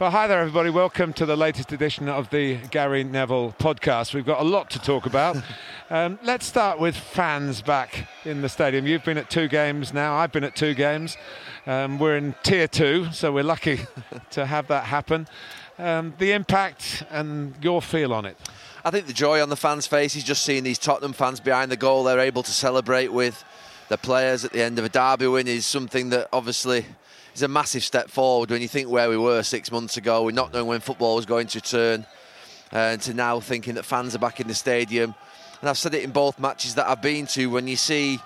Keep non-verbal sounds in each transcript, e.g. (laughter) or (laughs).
Well, hi there, everybody. Welcome to the latest edition of the Gary Neville podcast. We've got a lot to talk about. (laughs) um, let's start with fans back in the stadium. You've been at two games now. I've been at two games. Um, we're in tier two, so we're lucky (laughs) to have that happen. Um, the impact and your feel on it. I think the joy on the fans' faces, just seeing these Tottenham fans behind the goal, they're able to celebrate with the players at the end of a derby win is something that obviously is a massive step forward when you think where we were six months ago. We're not knowing when football was going to turn, uh, to now thinking that fans are back in the stadium. And I've said it in both matches that I've been to. When you see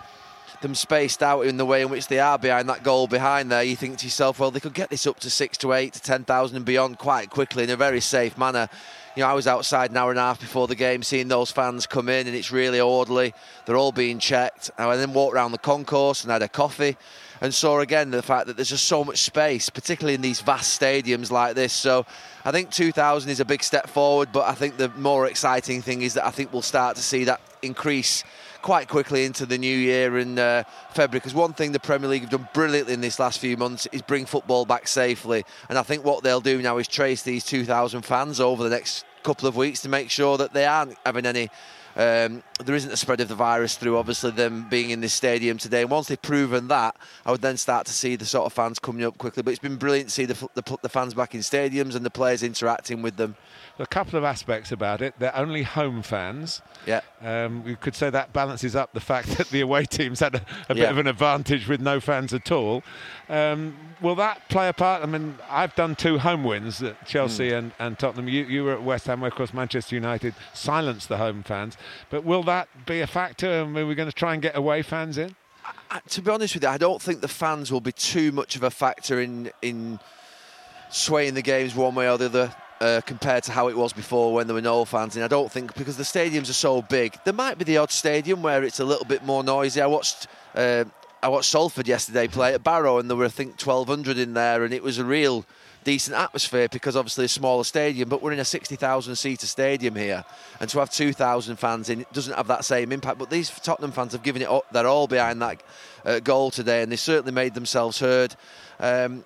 them spaced out in the way in which they are behind that goal behind there, you think to yourself, well, they could get this up to six to eight to ten thousand and beyond quite quickly in a very safe manner. You know, I was outside an hour and a half before the game, seeing those fans come in, and it's really orderly. They're all being checked. I then walked around the concourse and had a coffee and saw again the fact that there's just so much space, particularly in these vast stadiums like this. So I think 2000 is a big step forward, but I think the more exciting thing is that I think we'll start to see that increase quite quickly into the new year in uh, February. Because one thing the Premier League have done brilliantly in this last few months is bring football back safely. And I think what they'll do now is trace these 2,000 fans over the next couple of weeks to make sure that they aren't having any um, there isn't a spread of the virus through obviously them being in this stadium today. Once they've proven that, I would then start to see the sort of fans coming up quickly. But it's been brilliant to see the, the, the fans back in stadiums and the players interacting with them. A couple of aspects about it. They're only home fans. Yeah. Um, we could say that balances up the fact that the away teams had a, a bit of an advantage with no fans at all. Um, will that play a part? I mean, I've done two home wins at Chelsea Hmm. and, and Tottenham. You, you were at West Ham, where, of course, Manchester United silenced the home fans. But will that be a factor? I mean, we're going to try and get away fans in? I- to be honest with you, I don't think the fans will be too much of a factor in in swaying the games one way or the other. Uh, compared to how it was before when there were no fans, and I don't think because the stadiums are so big, there might be the odd stadium where it's a little bit more noisy. I watched uh, I watched Salford yesterday play at Barrow, and there were I think 1,200 in there, and it was a real decent atmosphere because obviously a smaller stadium, but we're in a 60,000 seater stadium here, and to have 2,000 fans in doesn't have that same impact. But these Tottenham fans have given it up; they're all behind that uh, goal today, and they certainly made themselves heard. Um,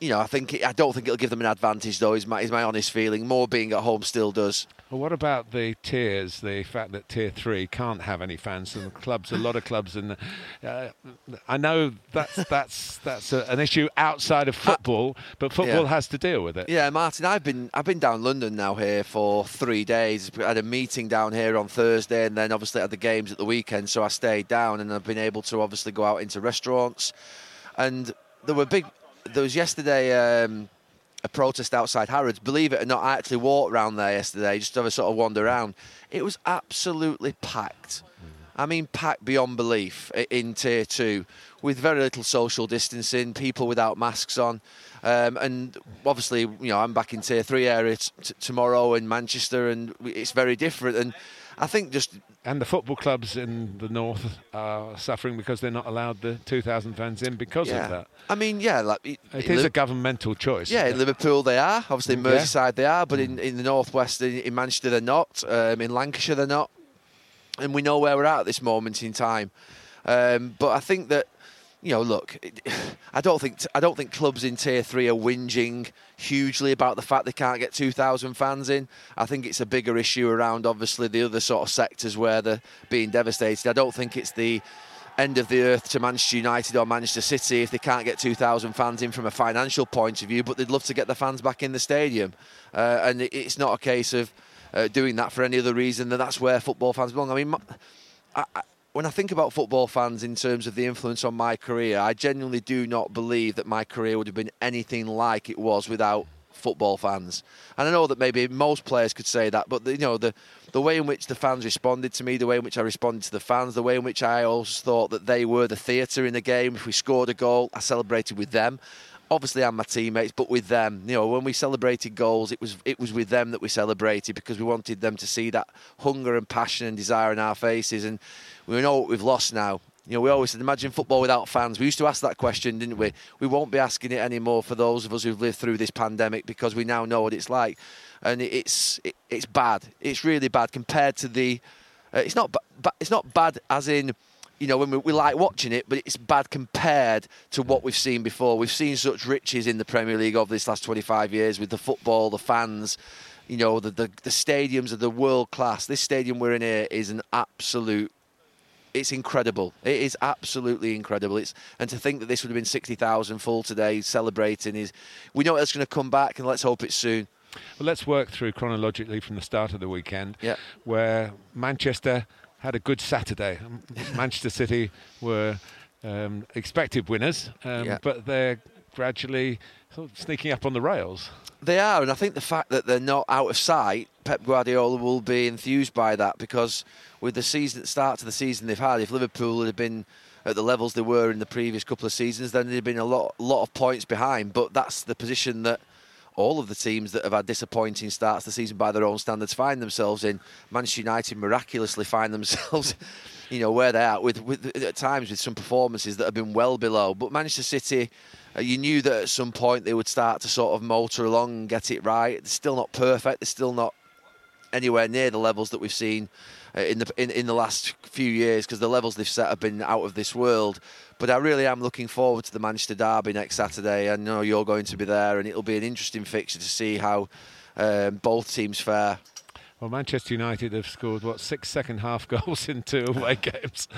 you know, I think I don't think it'll give them an advantage though. Is my is my honest feeling. More being at home still does. Well, what about the tiers? The fact that tier three can't have any fans, and clubs, a lot of clubs, and uh, I know that's that's that's a, an issue outside of football, but football yeah. has to deal with it. Yeah, Martin, I've been I've been down London now here for three days. I had a meeting down here on Thursday, and then obviously had the games at the weekend. So I stayed down, and I've been able to obviously go out into restaurants, and there were big. There was yesterday. Um, a protest outside Harrods. Believe it or not, I actually walked around there yesterday just to have a sort of wander around. It was absolutely packed. I mean, packed beyond belief in tier two, with very little social distancing, people without masks on, um, and obviously, you know, I'm back in tier three area t- tomorrow in Manchester, and it's very different. And I think just And the football clubs in the north are suffering because they're not allowed the 2,000 fans in because yeah, of that. I mean, yeah, like it, It is a governmental choice. Yeah, in Liverpool they are. Obviously in Yeah. Merseyside they are, but in, in the northwest, in, in Manchester they're not. Um, in Lancashire they're not. And we know where we're at at this moment in time. Um, but I think that, you know, look, (sighs) I don't think I don't think clubs in tier three are whinging hugely about the fact they can't get 2,000 fans in. I think it's a bigger issue around obviously the other sort of sectors where they're being devastated. I don't think it's the end of the earth to Manchester United or Manchester City if they can't get 2,000 fans in from a financial point of view, but they'd love to get the fans back in the stadium. Uh, and it's not a case of uh, doing that for any other reason than that's where football fans belong. I mean, I, I, when I think about football fans in terms of the influence on my career, I genuinely do not believe that my career would have been anything like it was without football fans. And I know that maybe most players could say that, but the, you know the the way in which the fans responded to me, the way in which I responded to the fans, the way in which I always thought that they were the theatre in the game. If we scored a goal, I celebrated with them. Obviously and my teammates, but with them. You know, when we celebrated goals, it was it was with them that we celebrated because we wanted them to see that hunger and passion and desire in our faces. And we know what we've lost now. You know, we always said, imagine football without fans. We used to ask that question, didn't we? We won't be asking it anymore for those of us who've lived through this pandemic because we now know what it's like, and it's it, it's bad. It's really bad compared to the. Uh, it's not. Ba- it's not bad as in you know, when we, we, like watching it, but it's bad compared to what we've seen before. We've seen such riches in the Premier League over this last 25 years with the football, the fans, you know, the, the, the stadiums are the world class. This stadium we're in here is an absolute. It's incredible. It is absolutely incredible. It's and to think that this would have been 60,000 full today celebrating is. We know it's going to come back, and let's hope it's soon. Well, let's work through chronologically from the start of the weekend, yeah. where Manchester had a good Saturday. Manchester City were um, expected winners, um, yeah. but they're gradually sort of sneaking up on the rails. They are, and I think the fact that they're not out of sight, Pep Guardiola will be enthused by that because with the season start to the season they've had, if Liverpool had been at the levels they were in the previous couple of seasons, then there'd been a lot, lot of points behind. But that's the position that all of the teams that have had disappointing starts the season by their own standards find themselves in. Manchester United miraculously find themselves, (laughs) you know, where they are with, with at times with some performances that have been well below. But Manchester City, uh, you knew that at some point they would start to sort of motor along and get it right. They're still not perfect. They're still not anywhere near the levels that we've seen uh, in the in, in the last few years because the levels they've set have been out of this world. But I really am looking forward to the Manchester Derby next Saturday. I know you're going to be there, and it'll be an interesting fixture to see how um, both teams fare. Well, Manchester United have scored what six second half (laughs) goals in two away (laughs) games,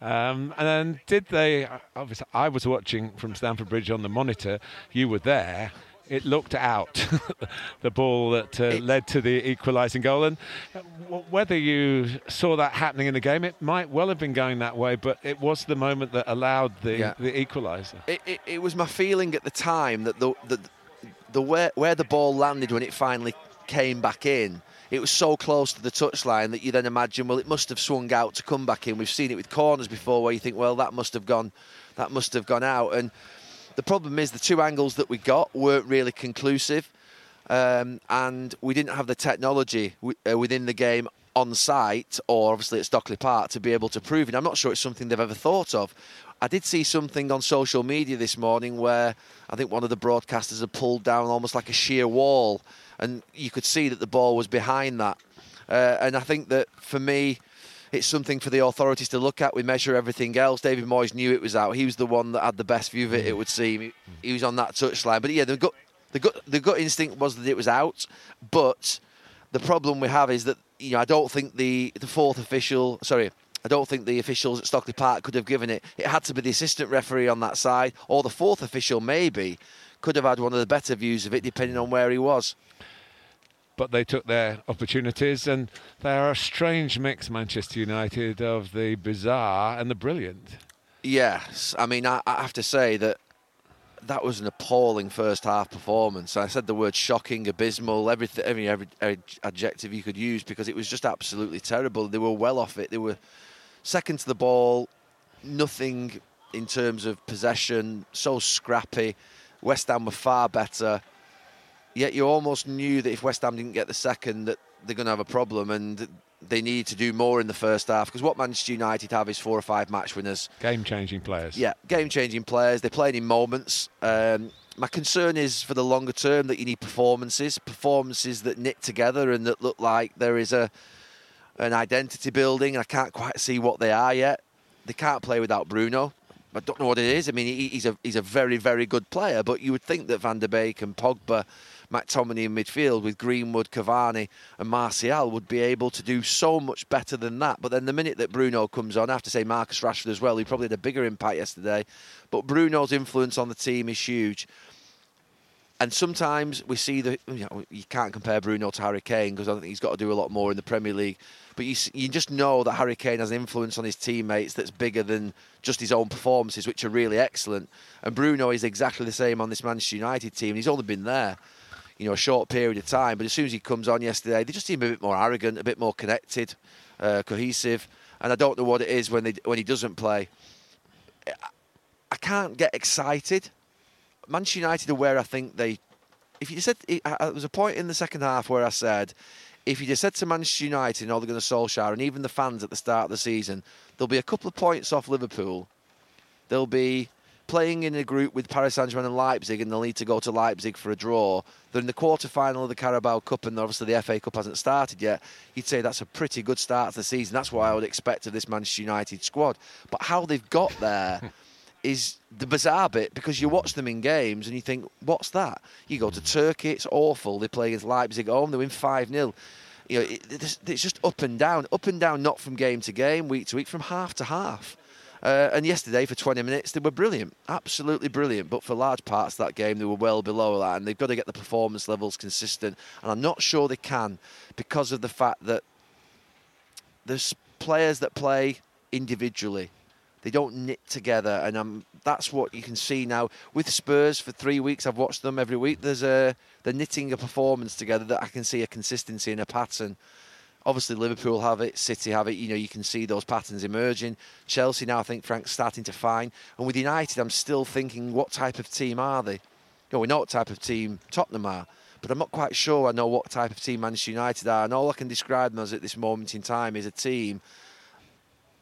um, and then did they? Obviously, I was watching from Stamford Bridge on the monitor. You were there it looked out, (laughs) the ball that uh, led to the equalising goal. And uh, whether you saw that happening in the game, it might well have been going that way, but it was the moment that allowed the, yeah. the equaliser. It, it, it, was my feeling at the time that the, the, the where, where the ball landed when it finally came back in, it was so close to the touchline that you then imagine, well, it must have swung out to come back in. We've seen it with corners before where you think, well, that must have gone, that must have gone out. And the problem is the two angles that we got weren't really conclusive, um, and we didn't have the technology w- uh, within the game on site or obviously at Stockley Park to be able to prove it. I'm not sure it's something they've ever thought of. I did see something on social media this morning where I think one of the broadcasters had pulled down almost like a sheer wall, and you could see that the ball was behind that. Uh, and I think that for me, it's something for the authorities to look at. We measure everything else. David Moyes knew it was out. He was the one that had the best view of it. It mm. would seem mm. he was on that touchline. But yeah, the gut, the gut, the gut instinct was that it was out. But the problem we have is that you know I don't think the the fourth official, sorry, I don't think the officials at Stockley Park could have given it. It had to be the assistant referee on that side, or the fourth official maybe could have had one of the better views of it, depending on where he was but they took their opportunities, and they are a strange mix, Manchester United, of the bizarre and the brilliant. Yes, I mean, I, I have to say that that was an appalling first half performance. I said the word shocking, abysmal, every, every, every, adjective you could use because it was just absolutely terrible. They were well off it. They were second to the ball, nothing in terms of possession, so scrappy. West Ham were far better yet you almost knew that if West Ham didn't get the second, that they're going to have a problem and they need to do more in the first half because what Manchester United have is four or five match winners. Game changing players. Yeah, game changing players. They're playing in moments. Um, my concern is for the longer term that you need performances, performances that knit together and that look like there is a an identity building. I can't quite see what they are yet. They can't play without Bruno. I don't know what it is. I mean, he's a he's a very very good player, but you would think that Van der Beek and Pogba McTominay in midfield with Greenwood, Cavani, and Martial would be able to do so much better than that. But then the minute that Bruno comes on, I have to say Marcus Rashford as well, he probably had a bigger impact yesterday. But Bruno's influence on the team is huge. And sometimes we see that you, know, you can't compare Bruno to Harry Kane because I think he's got to do a lot more in the Premier League. But you, you just know that Harry Kane has an influence on his teammates that's bigger than just his own performances, which are really excellent. And Bruno is exactly the same on this Manchester United team. He's only been there you know, a short period of time. But as soon as he comes on yesterday, they just seem a bit more arrogant, a bit more connected, uh, cohesive. And I don't know what it is when they when he doesn't play. I can't get excited. Manchester United are where I think they. If you said there was a point in the second half where I said, if you just said to Manchester United and Ole Gunnar Solskjaer and even the fans at the start of the season, there'll be a couple of points off Liverpool. There'll be playing in a group with Paris Saint-Germain and Leipzig, and they'll need to go to Leipzig for a draw. They're in the quarter-final of the Carabao Cup, and obviously the FA Cup hasn't started yet. You'd say that's a pretty good start to the season. That's what I would expect of this Manchester United squad. But how they've got there (laughs) is the bizarre bit because you watch them in games and you think, what's that? You go to Turkey, it's awful. They play against Leipzig at home, they win 5 0. You know, it, it's just up and down, up and down, not from game to game, week to week, from half to half. Uh, and yesterday, for 20 minutes, they were brilliant, absolutely brilliant. But for large parts of that game, they were well below that, and they've got to get the performance levels consistent. And I'm not sure they can because of the fact that there's players that play individually. They don't knit together, and that's what you can see now with Spurs. For three weeks, I've watched them every week. There's a they're knitting a performance together that I can see a consistency and a pattern. Obviously, Liverpool have it, City have it. You know, you can see those patterns emerging. Chelsea now, I think Frank's starting to find. And with United, I'm still thinking, what type of team are they? You know, we know what type of team Tottenham are, but I'm not quite sure I know what type of team Manchester United are. And all I can describe them as at this moment in time is a team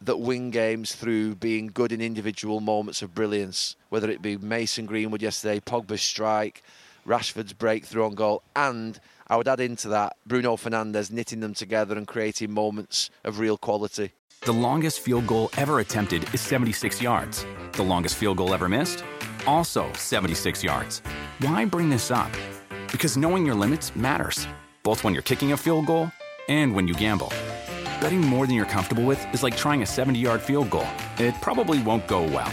that win games through being good in individual moments of brilliance, whether it be Mason Greenwood yesterday, Pogba's strike, Rashford's breakthrough on goal, and I would add into that Bruno Fernandes knitting them together and creating moments of real quality. The longest field goal ever attempted is 76 yards. The longest field goal ever missed? Also 76 yards. Why bring this up? Because knowing your limits matters, both when you're kicking a field goal and when you gamble. Betting more than you're comfortable with is like trying a 70 yard field goal. It probably won't go well.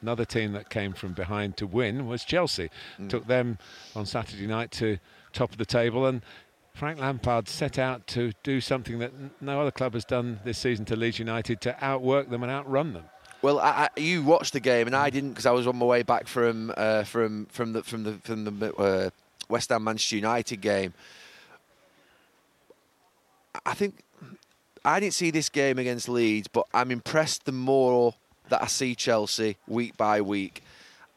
Another team that came from behind to win was Chelsea. Mm. Took them on Saturday night to top of the table and Frank Lampard set out to do something that no other club has done this season to Leeds United to outwork them and outrun them. Well, I, I, you watched the game and I didn't because I was on my way back from uh, from from the from the from the uh, West Ham Manchester United game. I think I didn't see this game against Leeds, but I'm impressed the more that I see Chelsea week by week.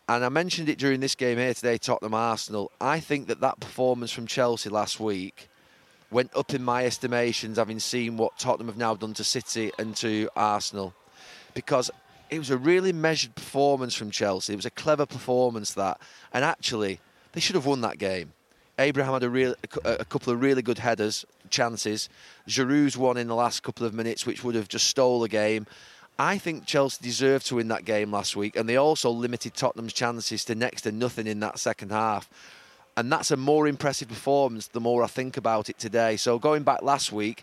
And I mentioned it during this game here today, Tottenham Arsenal. I think that that performance from Chelsea last week went up in my estimations, having seen what Tottenham have now done to City and to Arsenal. Because it was a really measured performance from Chelsea. It was a clever performance, that. And actually, they should have won that game. Abraham had a, real, a couple of really good headers, chances. Giroud's one in the last couple of minutes, which would have just stole the game. I think Chelsea deserved to win that game last week, and they also limited Tottenham's chances to next to nothing in that second half. And that's a more impressive performance the more I think about it today. So going back last week,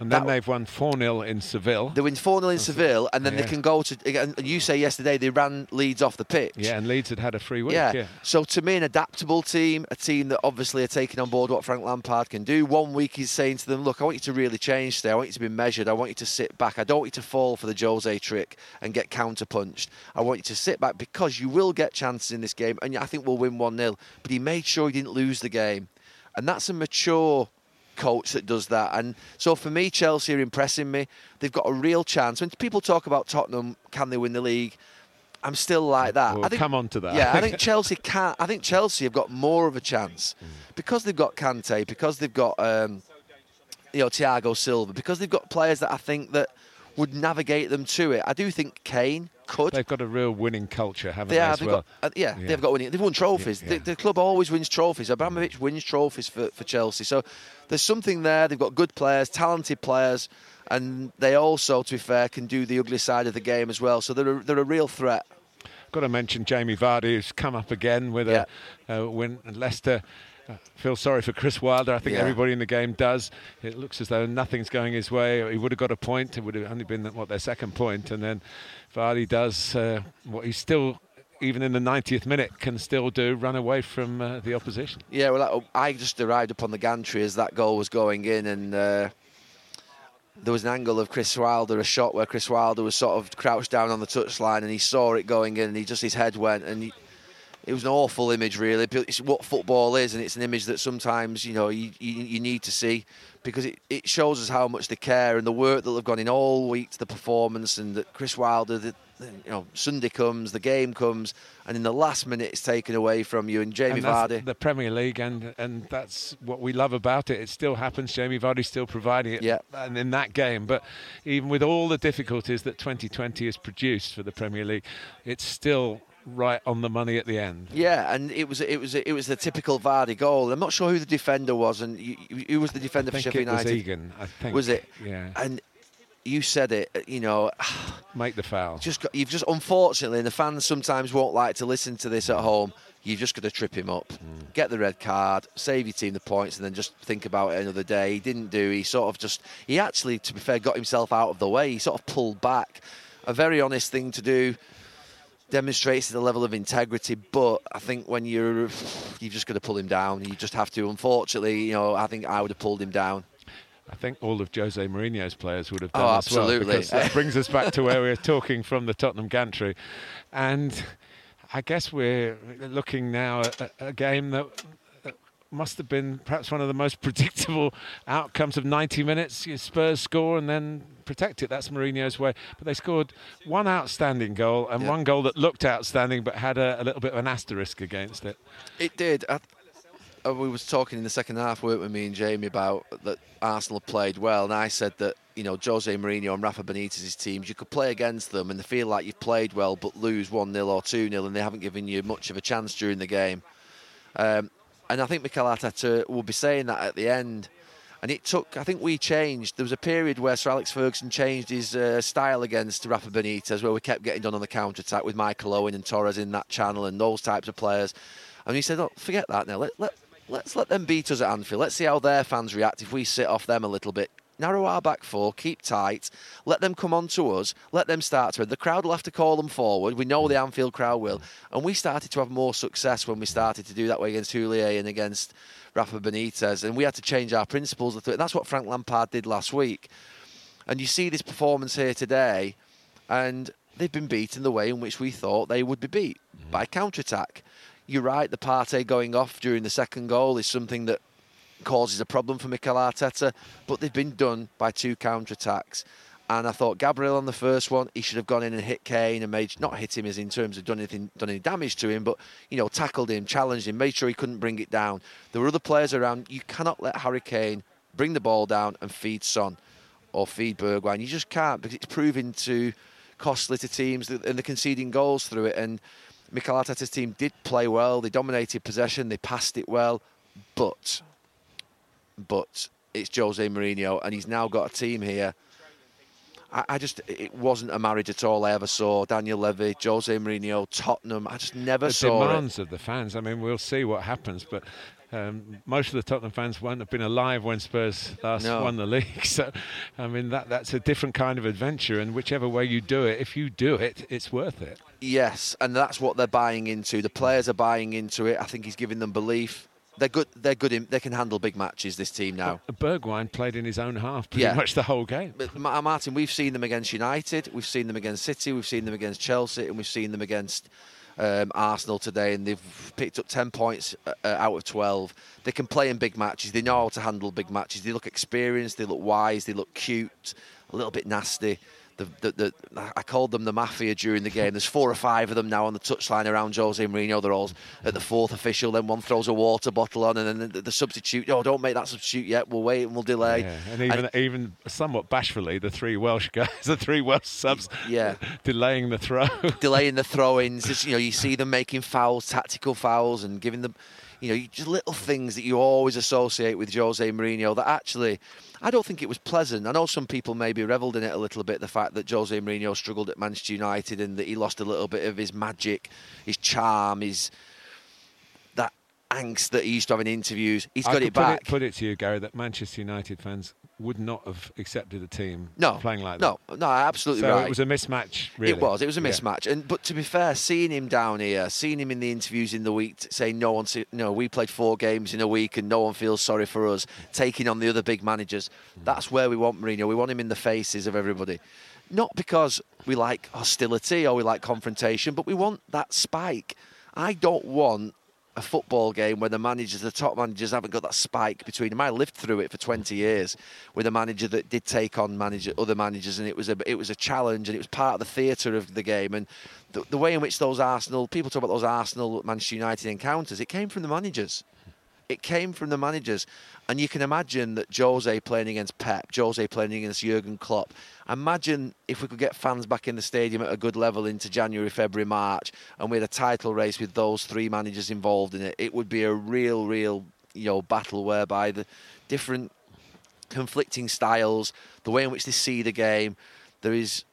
and then that, they've won 4 0 in Seville. They win 4 0 in Seville, and then yeah. they can go to. And you say yesterday they ran Leeds off the pitch. Yeah, and Leeds had had a free week. Yeah. yeah. So to me, an adaptable team, a team that obviously are taking on board what Frank Lampard can do. One week he's saying to them, Look, I want you to really change today. I want you to be measured. I want you to sit back. I don't want you to fall for the Jose trick and get counterpunched. I want you to sit back because you will get chances in this game, and I think we'll win 1 0. But he made sure he didn't lose the game. And that's a mature coach that does that. And so for me, Chelsea are impressing me. They've got a real chance. When people talk about Tottenham, can they win the league? I'm still like that. We'll I think, come on to that. Yeah, I think (laughs) Chelsea can. I think Chelsea have got more of a chance because they've got Kante, because they've got um, you know Thiago Silva, because they've got players that I think that would navigate them to it. I do think Kane could. They've got a real winning culture, haven't they? they as well? Got, uh, yeah, yeah, they've got winning. They've won trophies. Yeah, yeah. The, the, club always wins trophies. Abramovich wins trophies for, for Chelsea. So there's something there. They've got good players, talented players, and they also, to be fair, can do the ugly side of the game as well. So they're a, they're a real threat. got to mention Jamie Vardy, who's come up again with Yeah. a, a win. Leicester uh, feel sorry for Chris Wilder. I think Yeah. everybody in the game does. It looks as though nothing's going his way. He would have got a point. It would have only been what their second point, and then Vardy does uh, what he's still. Even in the 90th minute, can still do run away from uh, the opposition. Yeah, well, I just arrived upon the gantry as that goal was going in, and uh, there was an angle of Chris Wilder, a shot where Chris Wilder was sort of crouched down on the touchline, and he saw it going in, and he just his head went, and he, it was an awful image, really. But It's what football is, and it's an image that sometimes you know you, you, you need to see because it, it shows us how much they care and the work that they've gone in all week to the performance, and that Chris Wilder, the, you know, Sunday comes, the game comes, and in the last minute it's taken away from you, and Jamie and Vardy. the Premier League, and and that's what we love about it. It still happens. Jamie Vardy's still providing it, Yeah. and in that game. But even with all the difficulties that 2020 has produced for the Premier League, it's still right on the money at the end. Yeah, and it was it was it was the typical Vardy goal. I'm not sure who the defender was, and you, who was the defender I think for Sheffield it was Egan. I think Was it? Yeah. And you said it. You know, (sighs) Make the foul. just got, you've just unfortunately, and the fans sometimes won't like to listen to this at home. You've just got to trip him up, hmm. get the red card, save your team the points, and then just think about it another day. He didn't do. He sort of just. He actually, to be fair, got himself out of the way. He sort of pulled back. A very honest thing to do. Demonstrates the level of integrity, but I think when you're, you've just got to pull him down. You just have to. Unfortunately, you know, I think I would have pulled him down. I think all of Jose Mourinho's players would have done Oh, as well. absolutely. because that brings us back to where we were talking from the Tottenham gantry, and I guess we're looking now at a, game that must have been perhaps one of the most (laughs) predictable outcomes of 90 minutes. Your Spurs score and then protect it. That's Mourinho's way. But they scored one outstanding goal and Yeah. one goal that looked outstanding but had a, a little bit of an asterisk against it. It did. I, uh, we was talking in the second half, weren't we, me and Jamie, about that Arsenal played well, and I said that you know Jose Mourinho and Rafa Benitez's teams, you could play against them and they feel like you've played well, but lose one 0 or two 0 and they haven't given you much of a chance during the game. Um, and I think Mikel Arteta will be saying that at the end. And it took, I think we changed. There was a period where Sir Alex Ferguson changed his uh, style against Rafa Benitez, where we kept getting done on the counter attack with Michael Owen and Torres in that channel and those types of players. And he said, "Oh, forget that now. Let, let, let's let them beat us at Anfield. Let's see how their fans react if we sit off them a little bit. Narrow our back four, keep tight, let them come on to us, let them start to. The crowd will have to call them forward. We know the Anfield crowd will. And we started to have more success when we started to do that way against Houllier and against Rafa Benitez. And we had to change our principles. And that's what Frank Lampard did last week. And you see this performance here today, and they've been beaten the way in which we thought they would be beat mm-hmm. by counter attack. You're right, the Partey going off during the second goal is something that causes a problem for Mikel Arteta, but they've been done by two counter attacks. And I thought Gabriel on the first one, he should have gone in and hit Kane and made not hit him as in terms of done anything, done any damage to him, but you know tackled him, challenged him, made sure he couldn't bring it down. There were other players around. You cannot let Harry Kane bring the ball down and feed Son or feed Bergwijn. You just can't because it's proving to costly to teams and they're conceding goals through it. And Mikel Arteta's team did play well. They dominated possession. They passed it well, but but it's Jose Mourinho, and he's now got a team here. I, I just it wasn't a marriage at all I ever saw. Daniel Levy, Jose Mourinho, Tottenham. I just never the saw it. demands of the fans. I mean, we'll see what happens, but um, most of the Tottenham fans won't have been alive when Spurs last No. won the league. (laughs) So, I mean, that that's a different kind of adventure, and whichever way you do it, if you do it, it's worth it. Yes, and that's what they're buying into. The players are buying into it. I think he's giving them belief. They're good. They're good. In, they can handle big matches. This team now. Bergwijn played in his own half pretty Yeah. much the whole game. But Martin, we've seen them against United, we've seen them against City, we've seen them against Chelsea, and we've seen them against um, Arsenal today, and they've picked up 10 points uh, uh, out of 12. They can play in big matches, they know how to handle big matches. They look experienced, they look wise, they look cute, a little bit nasty. The, the, the, I called them the mafia during the game. There's four or five of them now on the touchline around Jose Mourinho. They're all at the fourth official. Then one throws a water bottle on, and then the, the substitute. Oh, don't make that substitute yet. We'll wait and we'll delay. Yeah, and even even somewhat bashfully, the three Welsh (laughs) guys, the three Welsh subs, Yeah. delaying the throw. delaying the throw-ins. You know, you see them making fouls, tactical fouls, and giving them. You know, just little things that you always associate with Jose Mourinho that actually, I don't think it was pleasant. I know some people maybe revelled in it a little bit, the fact that Jose Mourinho struggled at Manchester United and that he lost a little bit of his magic, his charm, his that angst that he used to have in interviews. He's I got it back. Put it, put it to you, Gary, that Manchester United fans would not have accepted a team no, playing like no, that. no, no, absolutely so right. it was a mismatch, really. It was. It was a Yeah. mismatch. And but to be fair, seeing him down here, seeing him in the interviews in the week saying no one, se- no, we played four games in a week and no one feels sorry for us, taking on the other big managers. Hmm. That's where we want Mourinho. We want him in the faces of everybody. Not because we like hostility or we like confrontation, but we want that spike. I don't want a football game where the managers, the top managers, haven't got that spike between them. I lived through it for 20 years with a manager that did take on manager, other managers, and it was a it was a challenge, and it was part of the theatre of the game. And the, the way in which those Arsenal people talk about those Arsenal Manchester United encounters, it came from the managers. It came from the managers. And you can imagine that Jose playing against Pep, Jose playing against Jurgen Klopp. Imagine if we could get fans back in the stadium at a good level into January, February, March, and we had a title race with those three managers involved in it. It would be a real, real, you know, battle whereby the different conflicting styles, the way in which they see the game, there is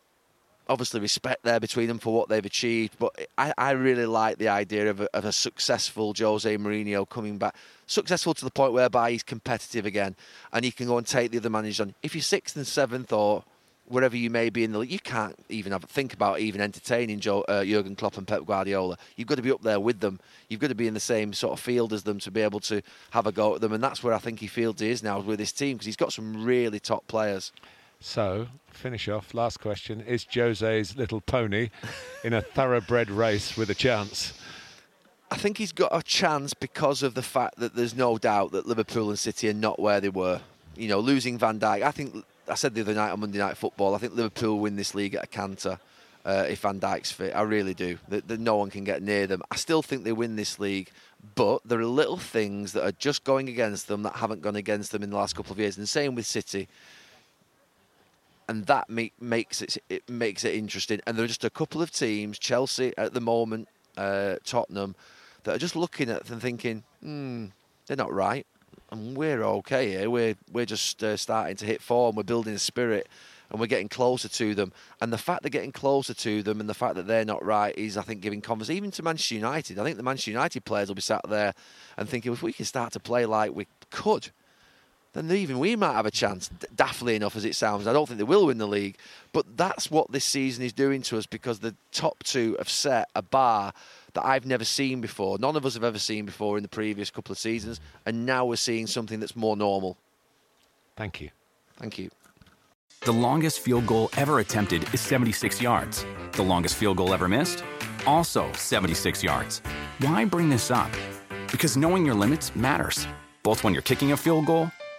obviously respect there between them for what they've achieved. But I, I really like the idea of a, of a successful Jose Mourinho coming back, successful to the point whereby he's competitive again and he can go and take the other managers on. If you're sixth and seventh or wherever you may be in the league, you can't even have think about even entertaining uh, Jurgen Klopp and Pep Guardiola. You've got to be up there with them. You've got to be in the same sort of field as them to be able to have a go at them. And that's where I think he feels he is now with his team because he's got some really top players. So, finish off. Last question. Is Jose's little pony in a thoroughbred race with a chance? I think he's got a chance because of the fact that there's no doubt that Liverpool and City are not where they were. You know, losing Van Dijk. I think I said the other night on Monday Night Football. I think Liverpool win this league at a canter uh, if Van Dijk's fit. I really do. That, that no one can get near them. I still think they win this league, but there are little things that are just going against them that haven't gone against them in the last couple of years. And the same with City. And that make, makes it it makes it interesting. And there are just a couple of teams, Chelsea at the moment, uh, Tottenham, that are just looking at them thinking, hmm, they're not right, and we're okay here. We're we're just uh, starting to hit form. We're building a spirit, and we're getting closer to them. And the fact they're getting closer to them, and the fact that they're not right, is I think giving confidence even to Manchester United. I think the Manchester United players will be sat there and thinking, if we can start to play like we could, then even we might have a chance. d- Daftly enough as it sounds, I don't think they will win the league, but that's what this season is doing to us because the top two have set a bar that I've never seen before. None of us have ever seen before in the previous couple of seasons, and now we're seeing something that's more normal. Thank you. Thank you. The longest field goal ever attempted is 76 yards. The longest field goal ever missed? Also 76 yards. Why bring this up? Because knowing your limits matters, both when you're kicking a field goal